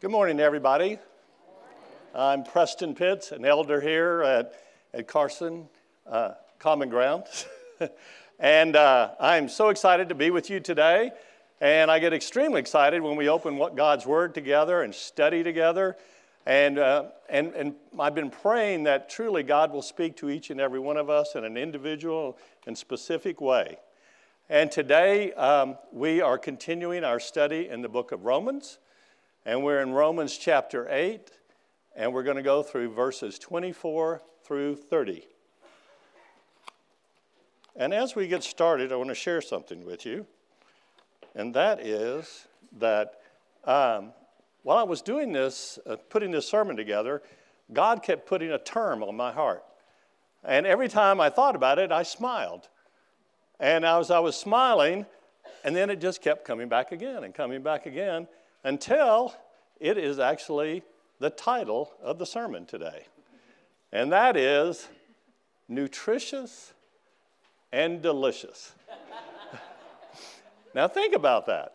Good morning, everybody. I'm Preston Pitts, an elder here at, at Carson uh, Common Ground. and uh, I'm so excited to be with you today. And I get extremely excited when we open what God's Word together and study together. And, uh, and, and I've been praying that truly God will speak to each and every one of us in an individual and specific way. And today um, we are continuing our study in the book of Romans. And we're in Romans chapter 8, and we're going to go through verses 24 through 30. And as we get started, I want to share something with you. And that is that um, while I was doing this, uh, putting this sermon together, God kept putting a term on my heart. And every time I thought about it, I smiled. And as I was smiling, and then it just kept coming back again and coming back again until it is actually the title of the sermon today. And that is nutritious and delicious. now, think about that.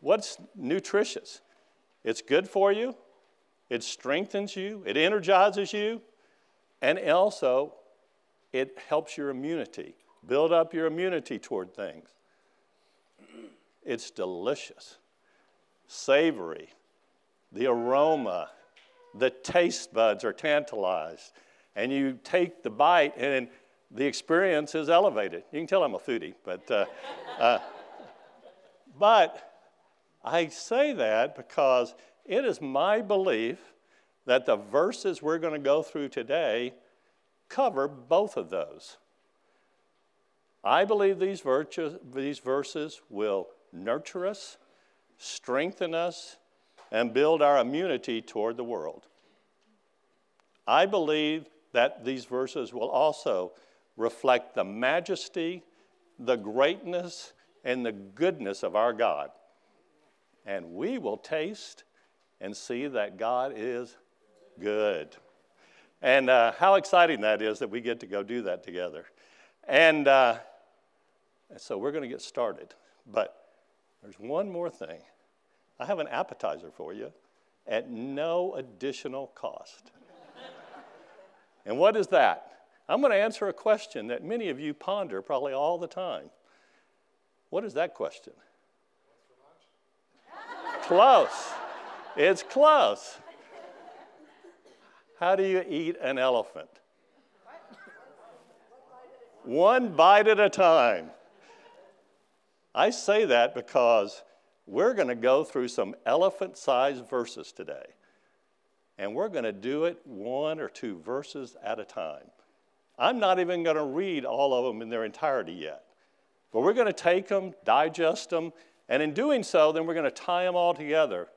What's nutritious? It's good for you, it strengthens you, it energizes you, and also it helps your immunity, build up your immunity toward things. It's delicious savory, the aroma, the taste buds are tantalized. And you take the bite, and the experience is elevated. You can tell I'm a foodie, but, uh, uh, but I say that because it is my belief that the verses we're going to go through today cover both of those. I believe these, virtues, these verses will nurture us strengthen us, and build our immunity toward the world. I believe that these verses will also reflect the majesty, the greatness, and the goodness of our God. And we will taste and see that God is good. And uh, how exciting that is that we get to go do that together. And uh, so we're going to get started. But there's one more thing. I have an appetizer for you at no additional cost. and what is that? I'm going to answer a question that many of you ponder probably all the time. What is that question? close. It's close. How do you eat an elephant? One bite at a time. I say that because we're going to go through some elephant sized verses today. And we're going to do it one or two verses at a time. I'm not even going to read all of them in their entirety yet. But we're going to take them, digest them, and in doing so, then we're going to tie them all together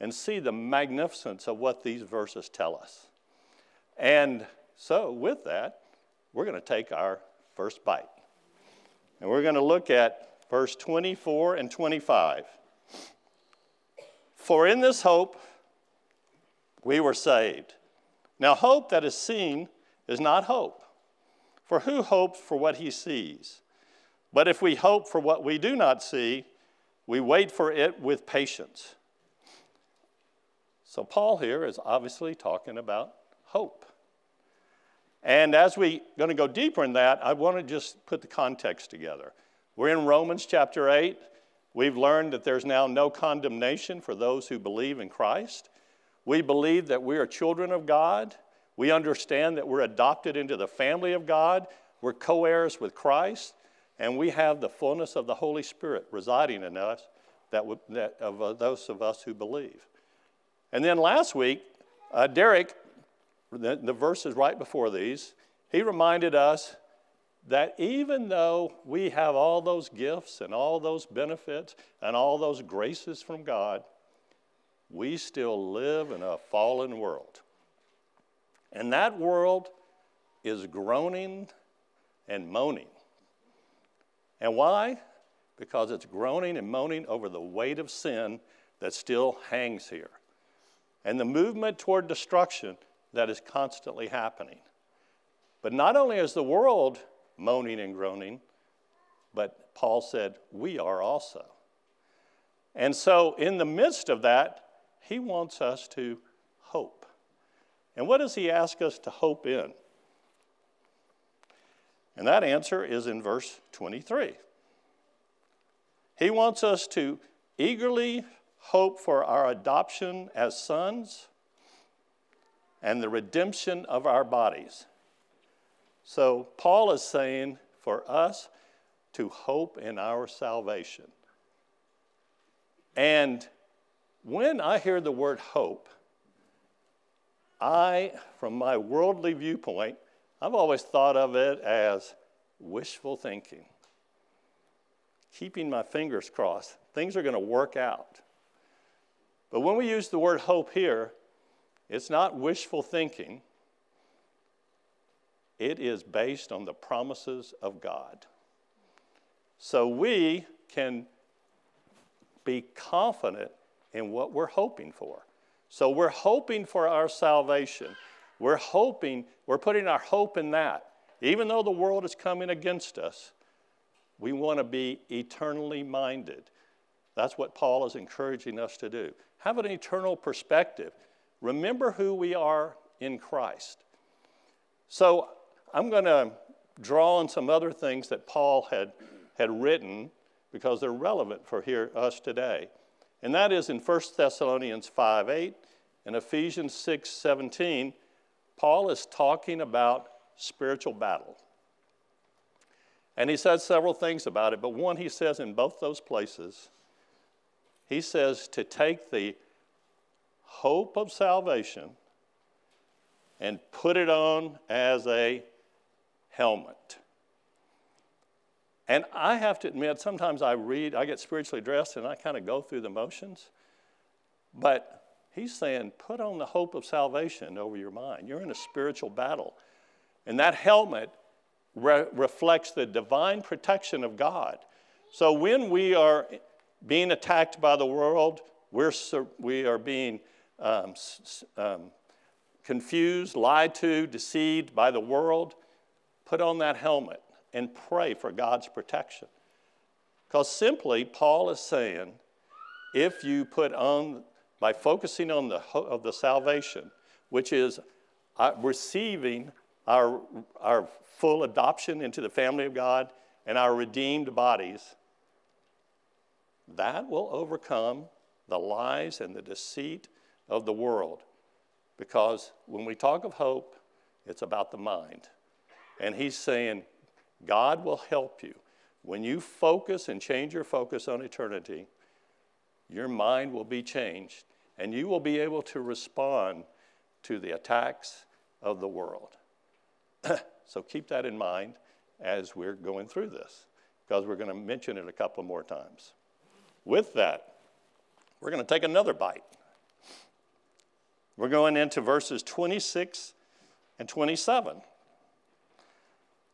and see the magnificence of what these verses tell us. And so, with that, we're going to take our first bite. And we're going to look at verse 24 and 25. For in this hope we were saved. Now, hope that is seen is not hope. For who hopes for what he sees? But if we hope for what we do not see, we wait for it with patience. So, Paul here is obviously talking about hope. And as we're going to go deeper in that, I want to just put the context together. We're in Romans chapter 8. We've learned that there's now no condemnation for those who believe in Christ. We believe that we are children of God. We understand that we're adopted into the family of God. We're co heirs with Christ. And we have the fullness of the Holy Spirit residing in us that, that of uh, those of us who believe. And then last week, uh, Derek, the, the verses right before these, he reminded us that even though we have all those gifts and all those benefits and all those graces from God, we still live in a fallen world. And that world is groaning and moaning. And why? Because it's groaning and moaning over the weight of sin that still hangs here and the movement toward destruction that is constantly happening. But not only is the world moaning and groaning, but Paul said, We are also. And so, in the midst of that, He wants us to hope. And what does He ask us to hope in? And that answer is in verse 23. He wants us to eagerly hope for our adoption as sons and the redemption of our bodies. So, Paul is saying for us to hope in our salvation. And when I hear the word hope, I, from my worldly viewpoint, I've always thought of it as wishful thinking. Keeping my fingers crossed, things are going to work out. But when we use the word hope here, it's not wishful thinking, it is based on the promises of God. So we can be confident in what we're hoping for. So we're hoping for our salvation. We're hoping, we're putting our hope in that. Even though the world is coming against us, we want to be eternally minded. That's what Paul is encouraging us to do. Have an eternal perspective. Remember who we are in Christ. So I'm going to draw on some other things that Paul had, had written because they're relevant for here, us today. And that is in 1 Thessalonians 5 8 and Ephesians 6 17 Paul is talking about spiritual battle. And he says several things about it, but one he says in both those places, he says to take the hope of salvation and put it on as a helmet. And I have to admit, sometimes I read, I get spiritually dressed and I kind of go through the motions. But He's saying, put on the hope of salvation over your mind. You're in a spiritual battle. And that helmet re- reflects the divine protection of God. So when we are being attacked by the world, we're, we are being um, um, confused, lied to, deceived by the world, put on that helmet and pray for God's protection. Because simply, Paul is saying, if you put on by focusing on the, of the salvation, which is uh, receiving our, our full adoption into the family of God and our redeemed bodies, that will overcome the lies and the deceit of the world. Because when we talk of hope, it's about the mind. And he's saying, God will help you. When you focus and change your focus on eternity, your mind will be changed and you will be able to respond to the attacks of the world. so keep that in mind as we're going through this, because we're going to mention it a couple more times. With that, we're going to take another bite. We're going into verses 26 and 27.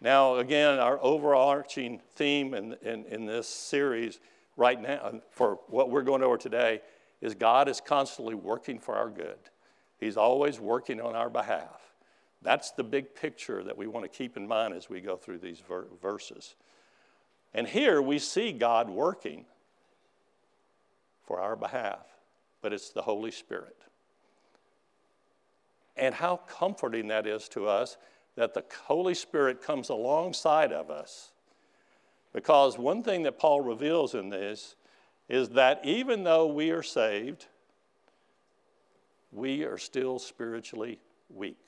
Now, again, our overarching theme in, in, in, this series right now, for what we're going over today, is God is constantly working for our good. He's always working on our behalf. That's the big picture that we want to keep in mind as we go through these ver- verses. And here we see God working for our behalf, but it's the Holy Spirit. And how comforting that is to us that the Holy Spirit comes alongside of us. Because one thing that Paul reveals in this is that even though we are saved, we are still spiritually weak.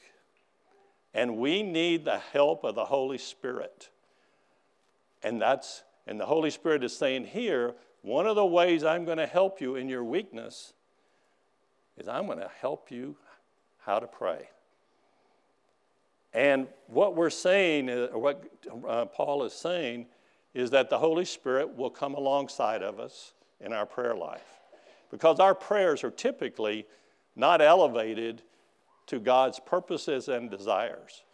And we need the help of the Holy Spirit. And that's and the Holy Spirit is saying here, one of the ways I'm going to help you in your weakness is I'm going to help you how to pray. And what we're saying, or what uh, Paul is saying, is that the Holy Spirit will come alongside of us in our prayer life. Because our prayers are typically not elevated to God's purposes and desires.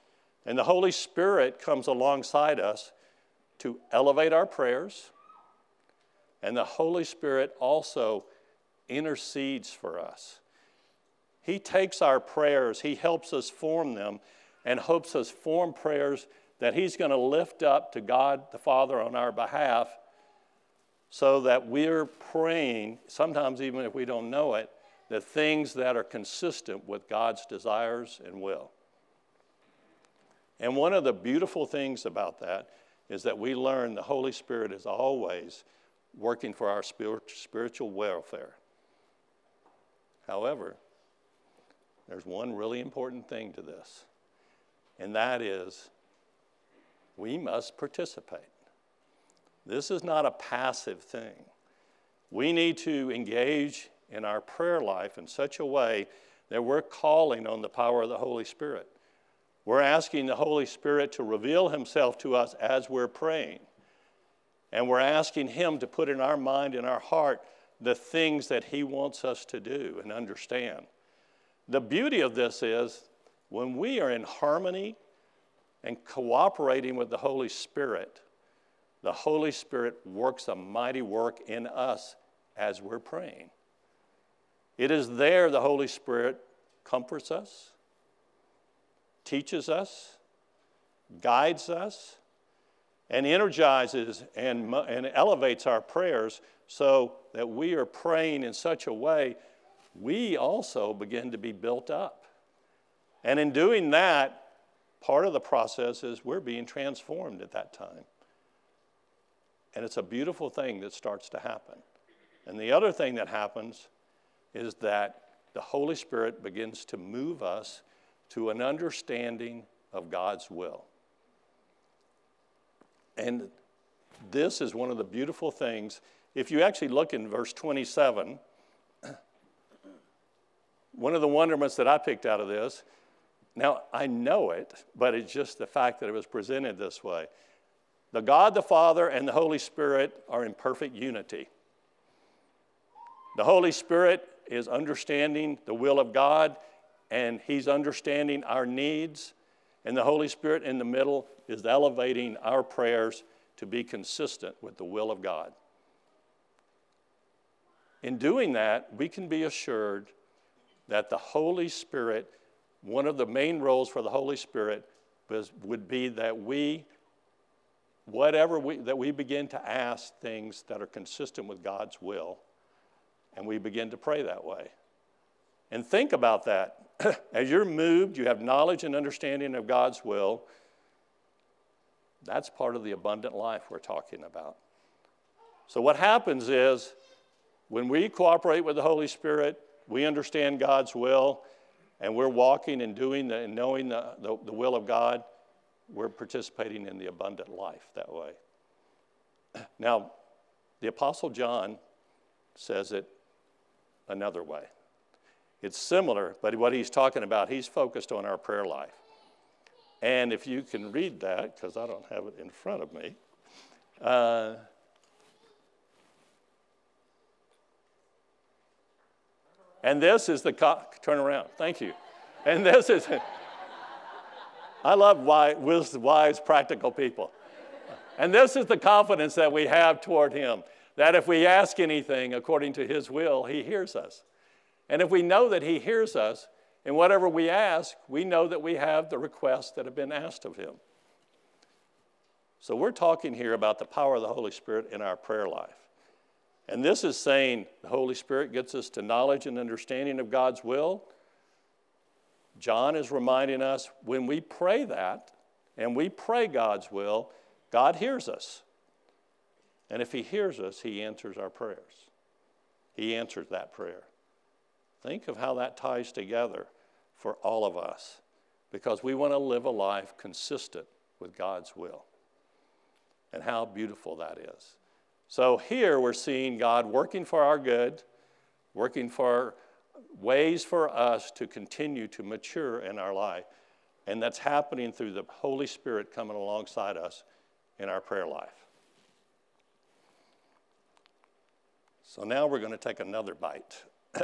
And the Holy Spirit comes alongside us to elevate our prayers. And the Holy Spirit also intercedes for us. He takes our prayers, He helps us form them, and helps us form prayers that He's going to lift up to God the Father on our behalf so that we're praying, sometimes even if we don't know it, the things that are consistent with God's desires and will. And one of the beautiful things about that is that we learn the Holy Spirit is always working for our spiritual welfare. However, there's one really important thing to this, and that is we must participate. This is not a passive thing. We need to engage in our prayer life in such a way that we're calling on the power of the Holy Spirit. We're asking the Holy Spirit to reveal Himself to us as we're praying. And we're asking Him to put in our mind and our heart the things that He wants us to do and understand. The beauty of this is when we are in harmony and cooperating with the Holy Spirit, the Holy Spirit works a mighty work in us as we're praying. It is there the Holy Spirit comforts us, teaches us, guides us, and energizes and, and elevates our prayers so that we are praying in such a way we also begin to be built up. And in doing that, part of the process is we're being transformed at that time. And it's a beautiful thing that starts to happen. And the other thing that happens is that the Holy Spirit begins to move us to an understanding of God's will. And this is one of the beautiful things. If you actually look in verse 27, one of the wonderments that I picked out of this, now I know it, but it's just the fact that it was presented this way. The God the Father and the Holy Spirit are in perfect unity. The Holy Spirit is understanding the will of God and He's understanding our needs. And the Holy Spirit in the middle is elevating our prayers to be consistent with the will of God. In doing that, we can be assured that the Holy Spirit, one of the main roles for the Holy Spirit was, would be that we, whatever we, that we begin to ask things that are consistent with God's will and we begin to pray that way. And think about that. As you're moved, you have knowledge and understanding of God's will. That's part of the abundant life we're talking about. So, what happens is when we cooperate with the Holy Spirit, we understand God's will, and we're walking and doing the, and knowing the, the, the will of God, we're participating in the abundant life that way. Now, the Apostle John says it another way. It's similar, but what he's talking about, he's focused on our prayer life. And if you can read that, because I don't have it in front of me, uh, and this is the co- turn around. Thank you. And this is, I love wise, wise, practical people. And this is the confidence that we have toward Him that if we ask anything according to His will, He hears us. And if we know that He hears us, in whatever we ask, we know that we have the requests that have been asked of Him. So we're talking here about the power of the Holy Spirit in our prayer life. And this is saying the Holy Spirit gets us to knowledge and understanding of God's will. John is reminding us when we pray that and we pray God's will, God hears us. And if He hears us, He answers our prayers. He answers that prayer. Think of how that ties together for all of us because we want to live a life consistent with God's will. And how beautiful that is. So here we're seeing God working for our good, working for ways for us to continue to mature in our life. And that's happening through the Holy Spirit coming alongside us in our prayer life. So now we're going to take another bite.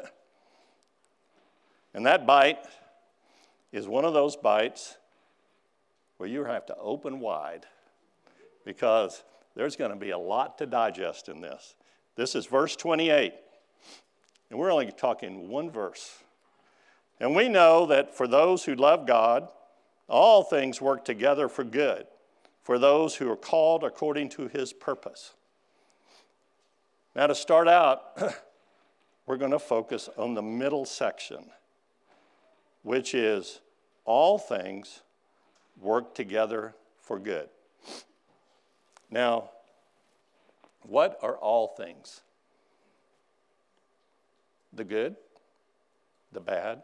and that bite is one of those bites where you have to open wide because there's going to be a lot to digest in this. This is verse 28, and we're only talking one verse. And we know that for those who love God, all things work together for good, for those who are called according to his purpose. Now, to start out, we're going to focus on the middle section, which is all things work together for good. Now, what are all things? The good, the bad,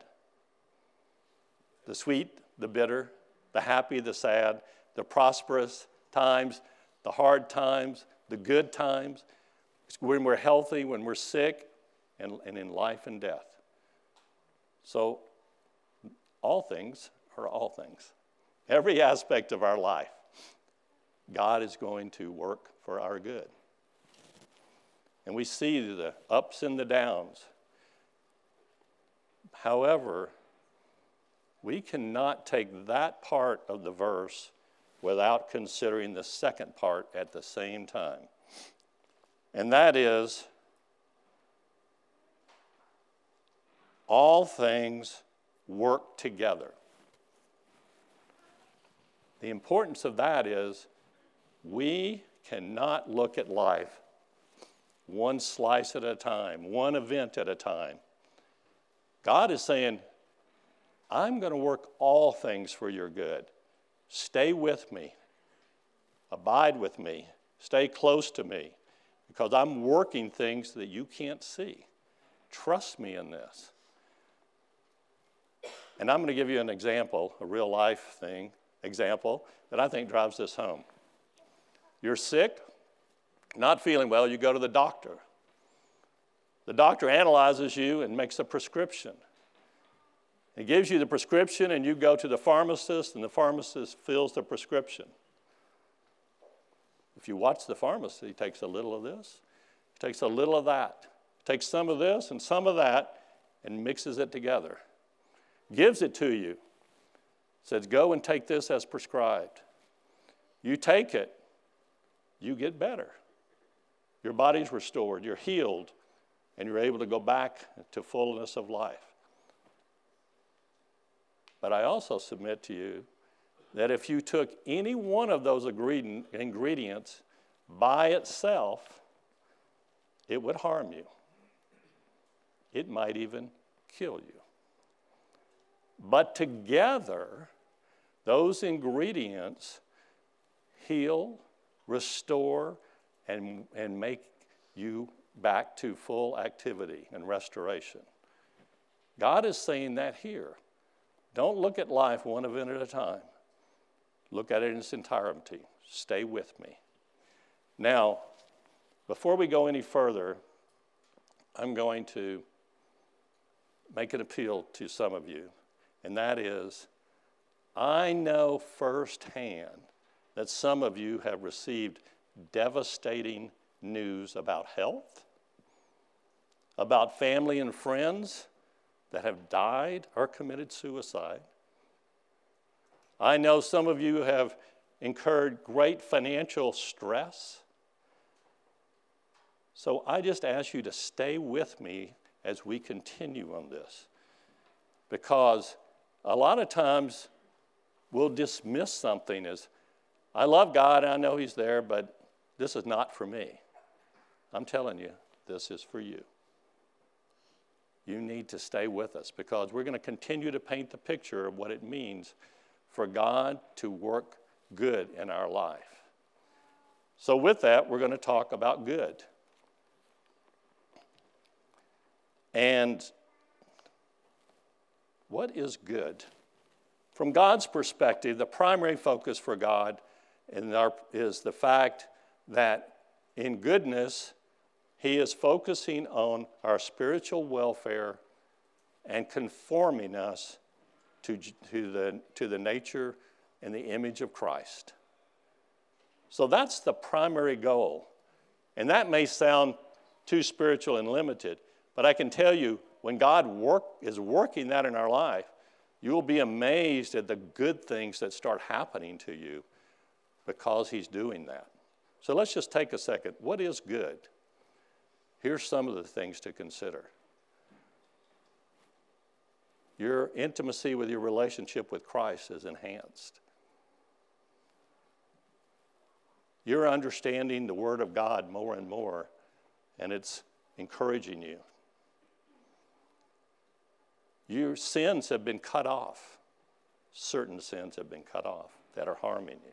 the sweet, the bitter, the happy, the sad, the prosperous times, the hard times, the good times, when we're healthy, when we're sick, and, and in life and death. So, all things are all things. Every aspect of our life, God is going to work for our good. And we see the ups and the downs. However, we cannot take that part of the verse without considering the second part at the same time. And that is all things work together. The importance of that is we cannot look at life one slice at a time, one event at a time. God is saying, I'm going to work all things for your good. Stay with me, abide with me, stay close to me, because I'm working things that you can't see. Trust me in this. And I'm going to give you an example, a real life thing, example, that I think drives this home. You're sick, not feeling well, you go to the doctor. The doctor analyzes you and makes a prescription. He gives you the prescription, and you go to the pharmacist, and the pharmacist fills the prescription. If you watch the pharmacist, he takes a little of this, he takes a little of that, takes some of this and some of that, and mixes it together. Gives it to you. Says, Go and take this as prescribed. You take it, you get better. Your body's restored, you're healed, and you're able to go back to fullness of life. But I also submit to you that if you took any one of those ingredients by itself, it would harm you. It might even kill you. But together, those ingredients heal, restore, and, and make you back to full activity and restoration. God is saying that here. Don't look at life one event at a time. Look at it in its entirety. Stay with me. Now, before we go any further, I'm going to make an appeal to some of you, and that is I know firsthand that some of you have received devastating news about health, about family and friends that have died or committed suicide. I know some of you have incurred great financial stress. So I just ask you to stay with me as we continue on this. Because a lot of times we'll dismiss something as, I love God, and I know He's there, but this is not for me. I'm telling you, this is for you you need to stay with us because we're going to continue to paint the picture of what it means for God to work good in our life. So, with that, we're going to talk about good. And what is good? From God's perspective, the primary focus for God is the fact that in goodness, he is focusing on our spiritual welfare and conforming us to, to, the, to the nature and the image of Christ. So that's the primary goal. And that may sound too spiritual and limited, but I can tell you when God work, is working that in our life, You will be amazed at the good things that start happening to you because He's doing that. So let's just take a second. What is good? Here's some of the things to consider your intimacy with your relationship with Christ is enhanced. You're understanding the Word of God more and more, and it's encouraging you. Your sins have been cut off. Certain sins have been cut off that are harming you.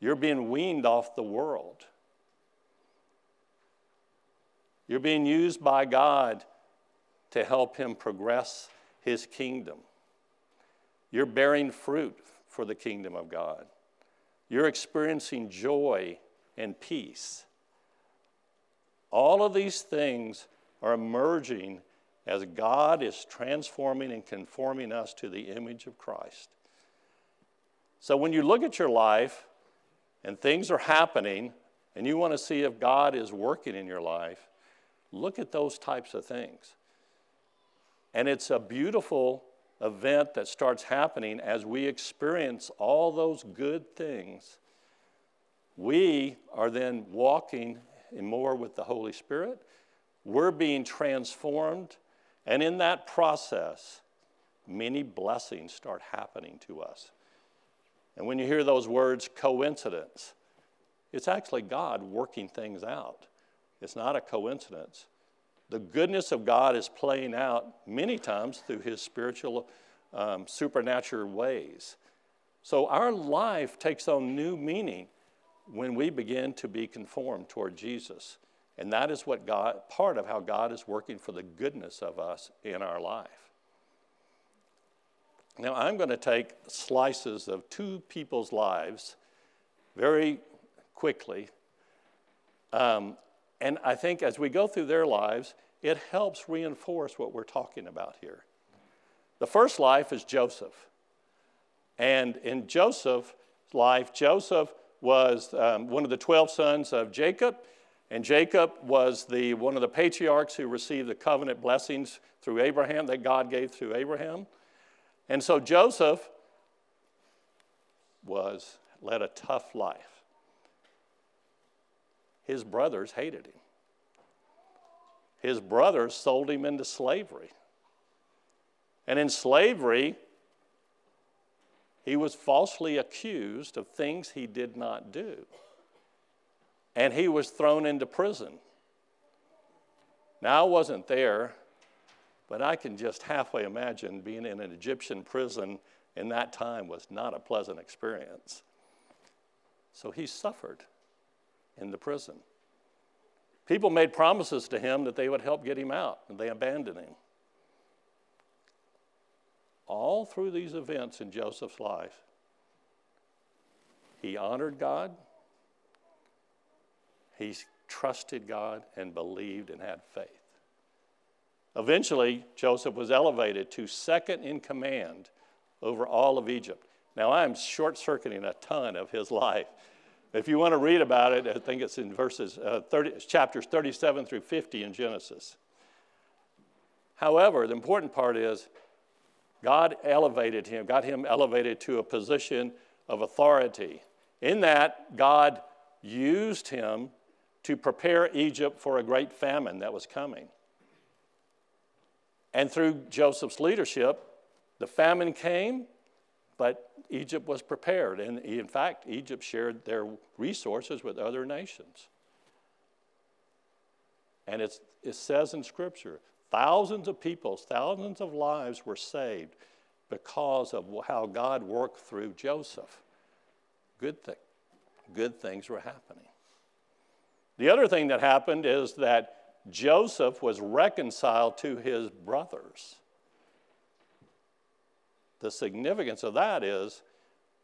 You're being weaned off the world. You're being used by God to help Him progress His kingdom. You're bearing fruit for the kingdom of God. You're experiencing joy and peace. All of these things are emerging as God is transforming and conforming us to the image of Christ. So when you look at your life and things are happening and you want to see if God is working in your life, look at those types of things. And it's a beautiful event that starts happening as we experience all those good things. We are then walking more with the Holy Spirit. We're being transformed and in that process, many blessings start happening to us. And when you hear those words, coincidence, it's actually God working things out. It's not a coincidence. The goodness of God is playing out many times through his spiritual, um, supernatural ways. So our life takes on new meaning when we begin to be conformed toward Jesus. And that is what God, part of how God is working for the goodness of us in our life. Now, I'm going to take slices of two people's lives very quickly. Um, and I think as we go through their lives, it helps reinforce what we're talking about here. The first life is Joseph. And in Joseph's life, Joseph was um, one of the 12 sons of Jacob. And Jacob was the, one of the patriarchs who received the covenant blessings through Abraham that God gave through Abraham. And so Joseph was led a tough life. His brothers hated him. His brothers sold him into slavery. And in slavery, he was falsely accused of things he did not do and he was thrown into prison. Now, I wasn't there, but I can just halfway imagine being in an Egyptian prison in that time was not a pleasant experience. So he suffered in the prison. People made promises to him that they would help get him out, and they abandoned him. All through these events in Joseph's life, he honored God, he trusted God and believed and had faith. Eventually, Joseph was elevated to second in command over all of Egypt. Now, I'm short circuiting a ton of his life. If you want to read about it, I think it's in verses uh, 30, chapters 37 through 50 in Genesis. However, the important part is God elevated him, got him elevated to a position of authority. In that, God used him to prepare Egypt for a great famine that was coming. And through Joseph's leadership, the famine came, but Egypt was prepared. And in fact, Egypt shared their resources with other nations. And it says in Scripture thousands of people, thousands of lives were saved because of how God worked through Joseph. Good, thing, good things were happening. The other thing that happened is that Joseph was reconciled to his brothers. The significance of that is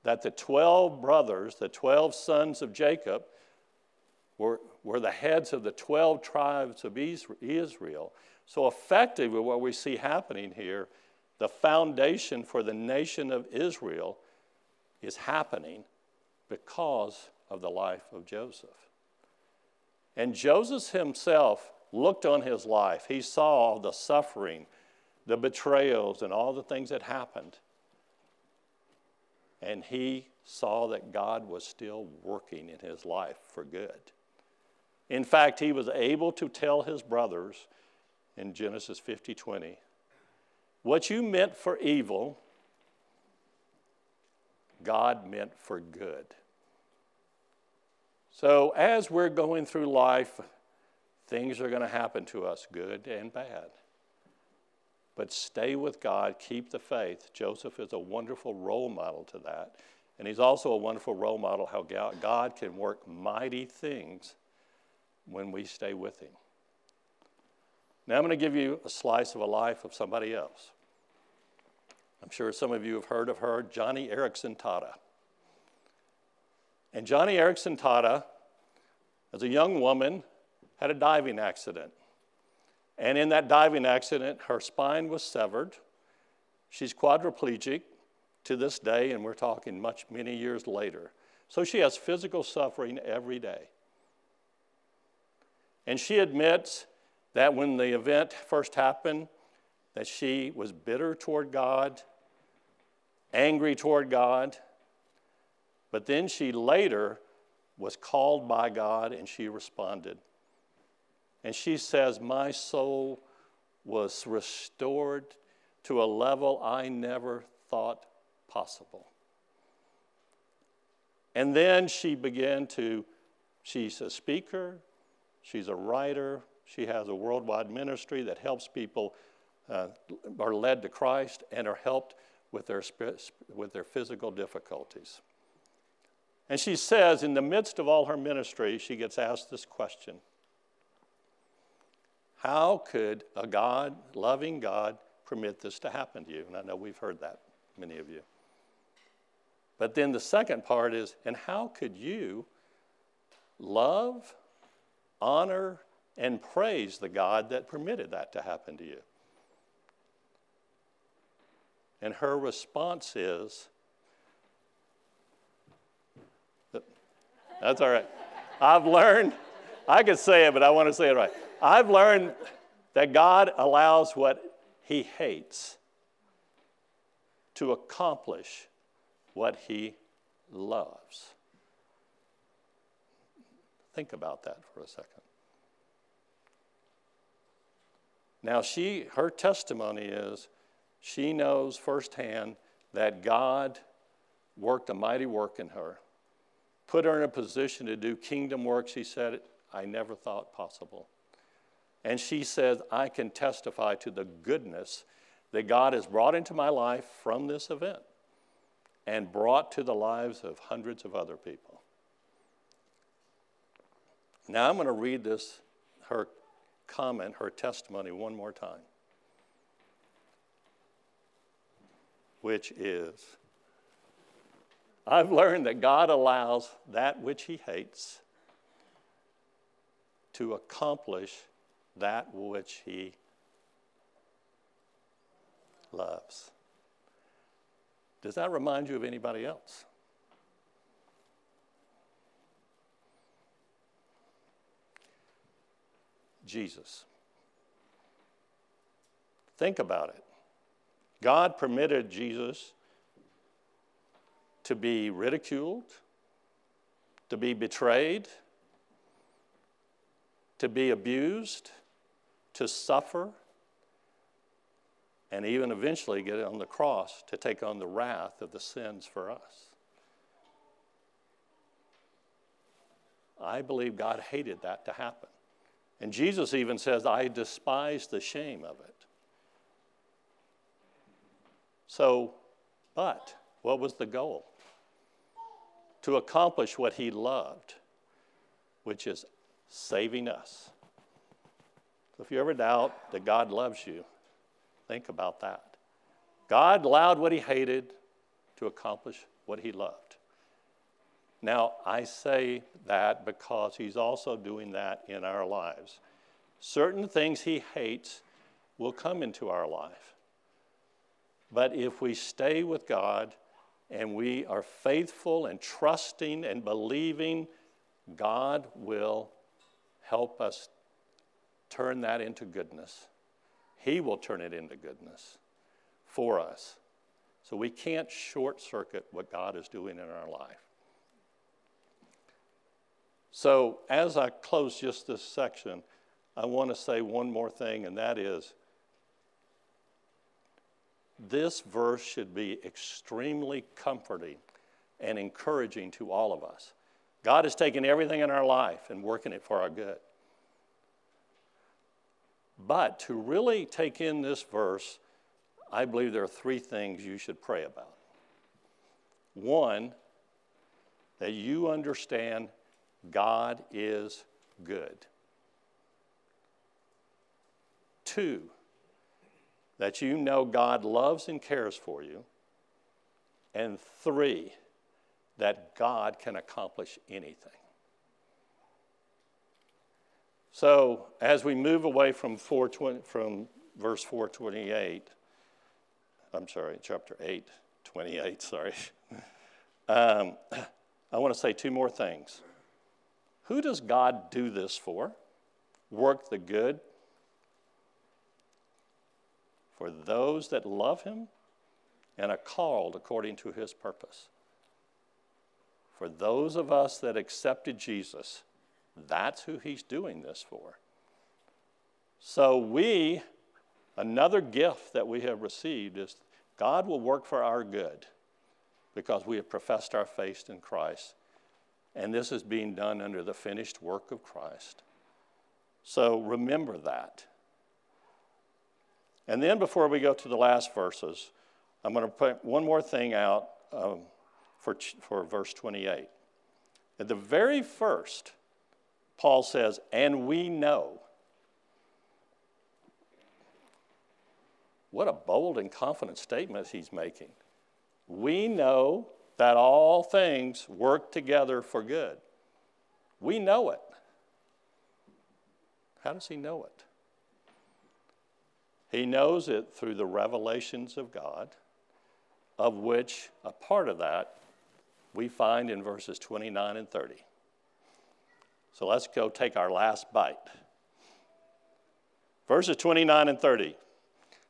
that the 12 brothers, the 12 sons of Jacob, were, were the heads of the 12 tribes of Israel. So, effectively, what we see happening here, the foundation for the nation of Israel is happening because of the life of Joseph. And Joseph himself looked on his life. He saw the suffering the betrayals and all the things that happened. And he saw that God was still working in his life for good. In fact, he was able to tell his brothers in Genesis 50 20, what you meant for evil, God meant for good. So, as we're going through life, things are going to happen to us, good and bad. But stay with God, keep the faith. Joseph is a wonderful role model to that. And he's also a wonderful role model how God can work mighty things when we stay with him. Now, I'm going to give you a slice of a life of somebody else. I'm sure some of you have heard of her, Joni Eareckson Tada. And Joni Eareckson Tada, as a young woman, had a diving accident. And in that diving accident, her spine was severed. She's quadriplegic to this day, and we're talking much, many years later. So she has physical suffering every day. And she admits that when the event first happened, that she was bitter toward God, angry toward God, but then she later was called by God and she responded. And she says, My soul was restored to a level I never thought possible. And then she began to, she's a speaker, she's a writer, she has a worldwide ministry that helps people uh, are led to Christ and are helped with their, with their physical difficulties. And she says, in the midst of all her ministry, she gets asked this question How could a God, loving God, permit this to happen to you? And I know we've heard that, many of you. But then the second part is, and how could you love, honor, and praise the God that permitted that to happen to you? And her response is, That's all right. I've learned, I could say it, but I want to say it right. I've learned that God allows what he hates to accomplish what he loves. Think about that for a second. Now, she, her testimony is she knows firsthand that God worked a mighty work in her put her in a position to do kingdom work, she said, I never thought possible. And she says, I can testify to the goodness that God has brought into my life from this event and brought to the lives of hundreds of other people. Now I'm going to read this, her comment, her testimony, one more time, which is I've learned that God allows that which He hates to accomplish that which He loves. Does that remind you of anybody else? Jesus. Think about it. God permitted Jesus to be ridiculed, to be betrayed, to be abused, to suffer, and even eventually get on the cross to take on the wrath of the sins for us. I believe God hated that to happen. And Jesus even says, I despise the shame of it. So, but what was the goal? to accomplish what he loved, which is saving us. So if you ever doubt that God loves you, think about that. God allowed what he hated to accomplish what he loved. Now, I say that because he's also doing that in our lives. Certain things he hates will come into our life. But if we stay with God and we are faithful and trusting and believing, God will help us turn that into goodness. He will turn it into goodness for us. So we can't short circuit what God is doing in our life. So, as I close just this section, I want to say one more thing, and that is this verse should be extremely comforting and encouraging to all of us. God has taken everything in our life and working it for our good. But to really take in this verse, I believe there are three things you should pray about. One, that you understand God is good. Two, that you know God loves and cares for you. And three, that God can accomplish anything. So, as we move away from, 420, from verse 428, I'm sorry, chapter 8, 28, sorry, um, I want to say two more things. Who does God do this for? Work the good for those that love him and are called according to his purpose. For those of us that accepted Jesus, that's who he's doing this for. So, we, another gift that we have received is God will work for our good because we have professed our faith in Christ. And this is being done under the finished work of Christ. So, remember that. And then before we go to the last verses, I'm going to put one more thing out um, for, for verse 28. At the very first, Paul says, and we know. What a bold and confident statement he's making. We know that all things work together for good. We know it. How does he know it? He knows it through the revelations of God, of which a part of that we find in verses 29 and 30. So let's go take our last bite. Verses 29 and 30.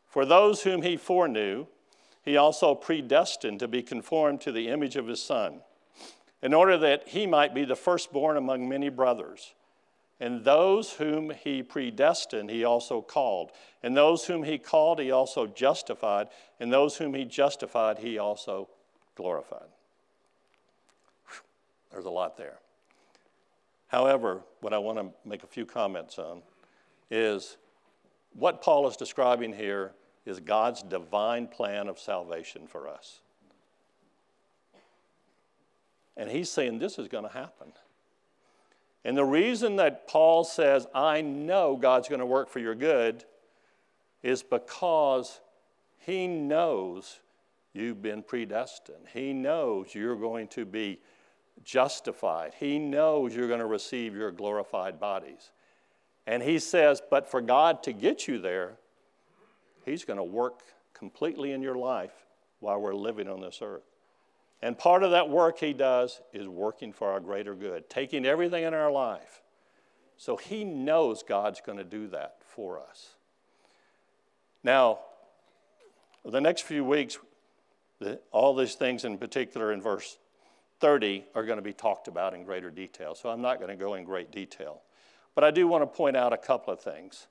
For those whom he foreknew, he also predestined to be conformed to the image of his Son, in order that he might be the firstborn among many brothers. And those whom he predestined, he also called. And those whom he called, he also justified. And those whom he justified, he also glorified. There's a lot there. However, what I want to make a few comments on is what Paul is describing here is God's divine plan of salvation for us. And he's saying this is going to happen. And the reason that Paul says, I know God's going to work for your good, is because he knows you've been predestined. He knows you're going to be justified. He knows you're going to receive your glorified bodies. And he says, but for God to get you there, he's going to work completely in your life while we're living on this earth. And part of that work he does is working for our greater good, taking everything in our life. So he knows God's going to do that for us. Now, the next few weeks, all these things in particular in verse 30 are going to be talked about in greater detail. So I'm not going to go in great detail. But I do want to point out a couple of things.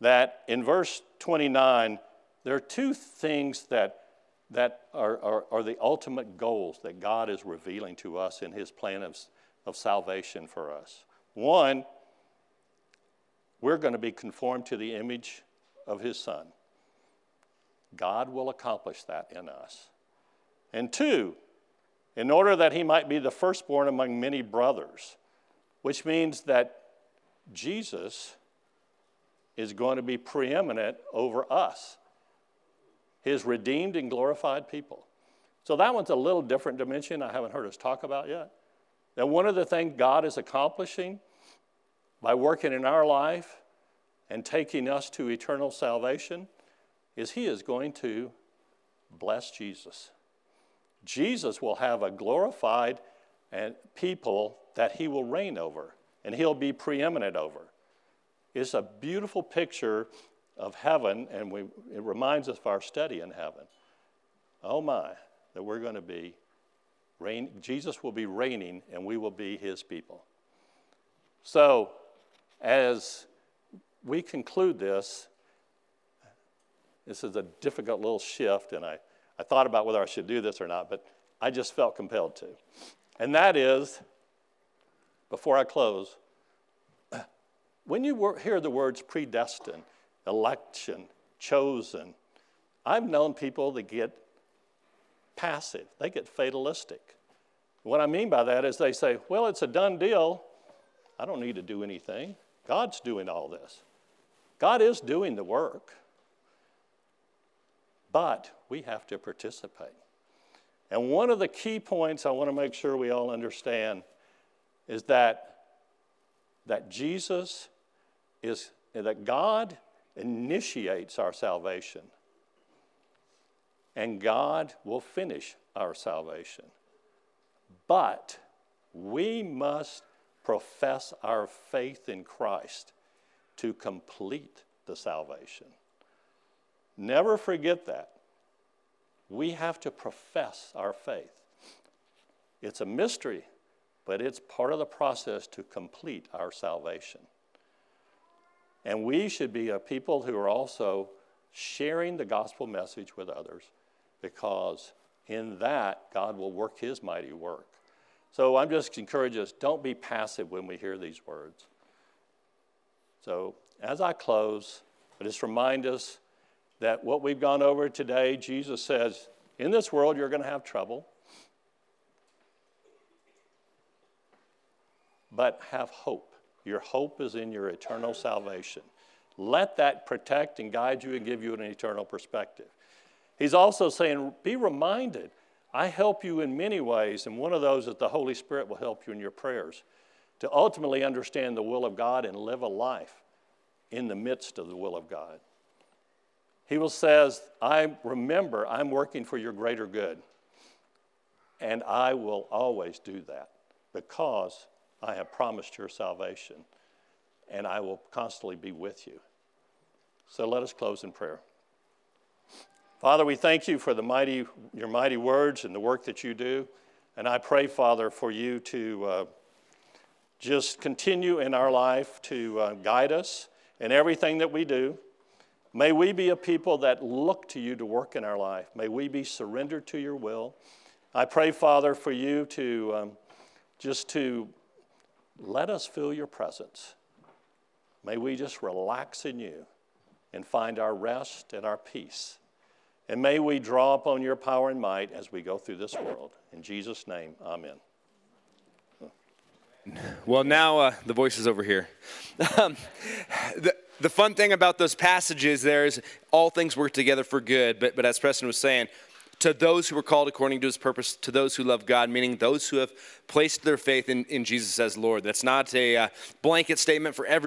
That in verse 29, there are two things that that are, are, are, the ultimate goals that God is revealing to us in His plan of, of salvation for us. One, we're going to be conformed to the image of His Son. God will accomplish that in us. And two, in order that He might be the firstborn among many brothers, which means that Jesus is going to be preeminent over us his redeemed and glorified people. So that one's a little different dimension I haven't heard us talk about yet. Now, one of the things God is accomplishing by working in our life and taking us to eternal salvation is He is going to bless Jesus. Jesus will have a glorified and people that He will reign over and He'll be preeminent over. It's a beautiful picture of heaven, and we, it reminds us of our study in heaven. Oh my, that we're going to be, reign, Jesus will be reigning, and we will be his people. So, as we conclude this, this is a difficult little shift, and I, I thought about whether I should do this or not, but I just felt compelled to. And that is, before I close, when you hear the words predestined, election, chosen, I've known people that get passive, they get fatalistic. What I mean by that is they say, well, it's a done deal. I don't need to do anything. God's doing all this. God is doing the work, but we have to participate. And one of the key points I want to make sure we all understand is that, that Jesus is that God initiates our salvation, and God will finish our salvation. But we must profess our faith in Christ to complete the salvation. Never forget that. We have to profess our faith. It's a mystery, but it's part of the process to complete our salvation. And we should be a people who are also sharing the gospel message with others because in that, God will work his mighty work. So I'm just encouraging us don't be passive when we hear these words. So as I close, I just remind us that what we've gone over today, Jesus says, in this world you're going to have trouble, but have hope. Your hope is in your eternal salvation. Let that protect and guide you and give you an eternal perspective. He's also saying, be reminded, I help you in many ways, and one of those is the Holy Spirit will help you in your prayers to ultimately understand the will of God and live a life in the midst of the will of God. He will says, I remember I'm working for your greater good, and I will always do that because I have promised your salvation, and I will constantly be with you. So let us close in prayer. Father, we thank you for the mighty, your mighty words and the work that you do. And I pray, Father, for you to uh, just continue in our life to uh, guide us in everything that we do. May we be a people that look to you to work in our life. May we be surrendered to your will. I pray, Father, for you to um, just to let us feel your presence. May we just relax in you and find our rest and our peace. And may we draw upon your power and might as we go through this world. In Jesus' name, amen. Well, now uh, the voice is over here. Um, the, the fun thing about those passages there is all things work together for good. But, but as Preston was saying, to those who are called according to his purpose, to those who love God, meaning those who have placed their faith in, in Jesus as Lord. That's not a uh, blanket statement for every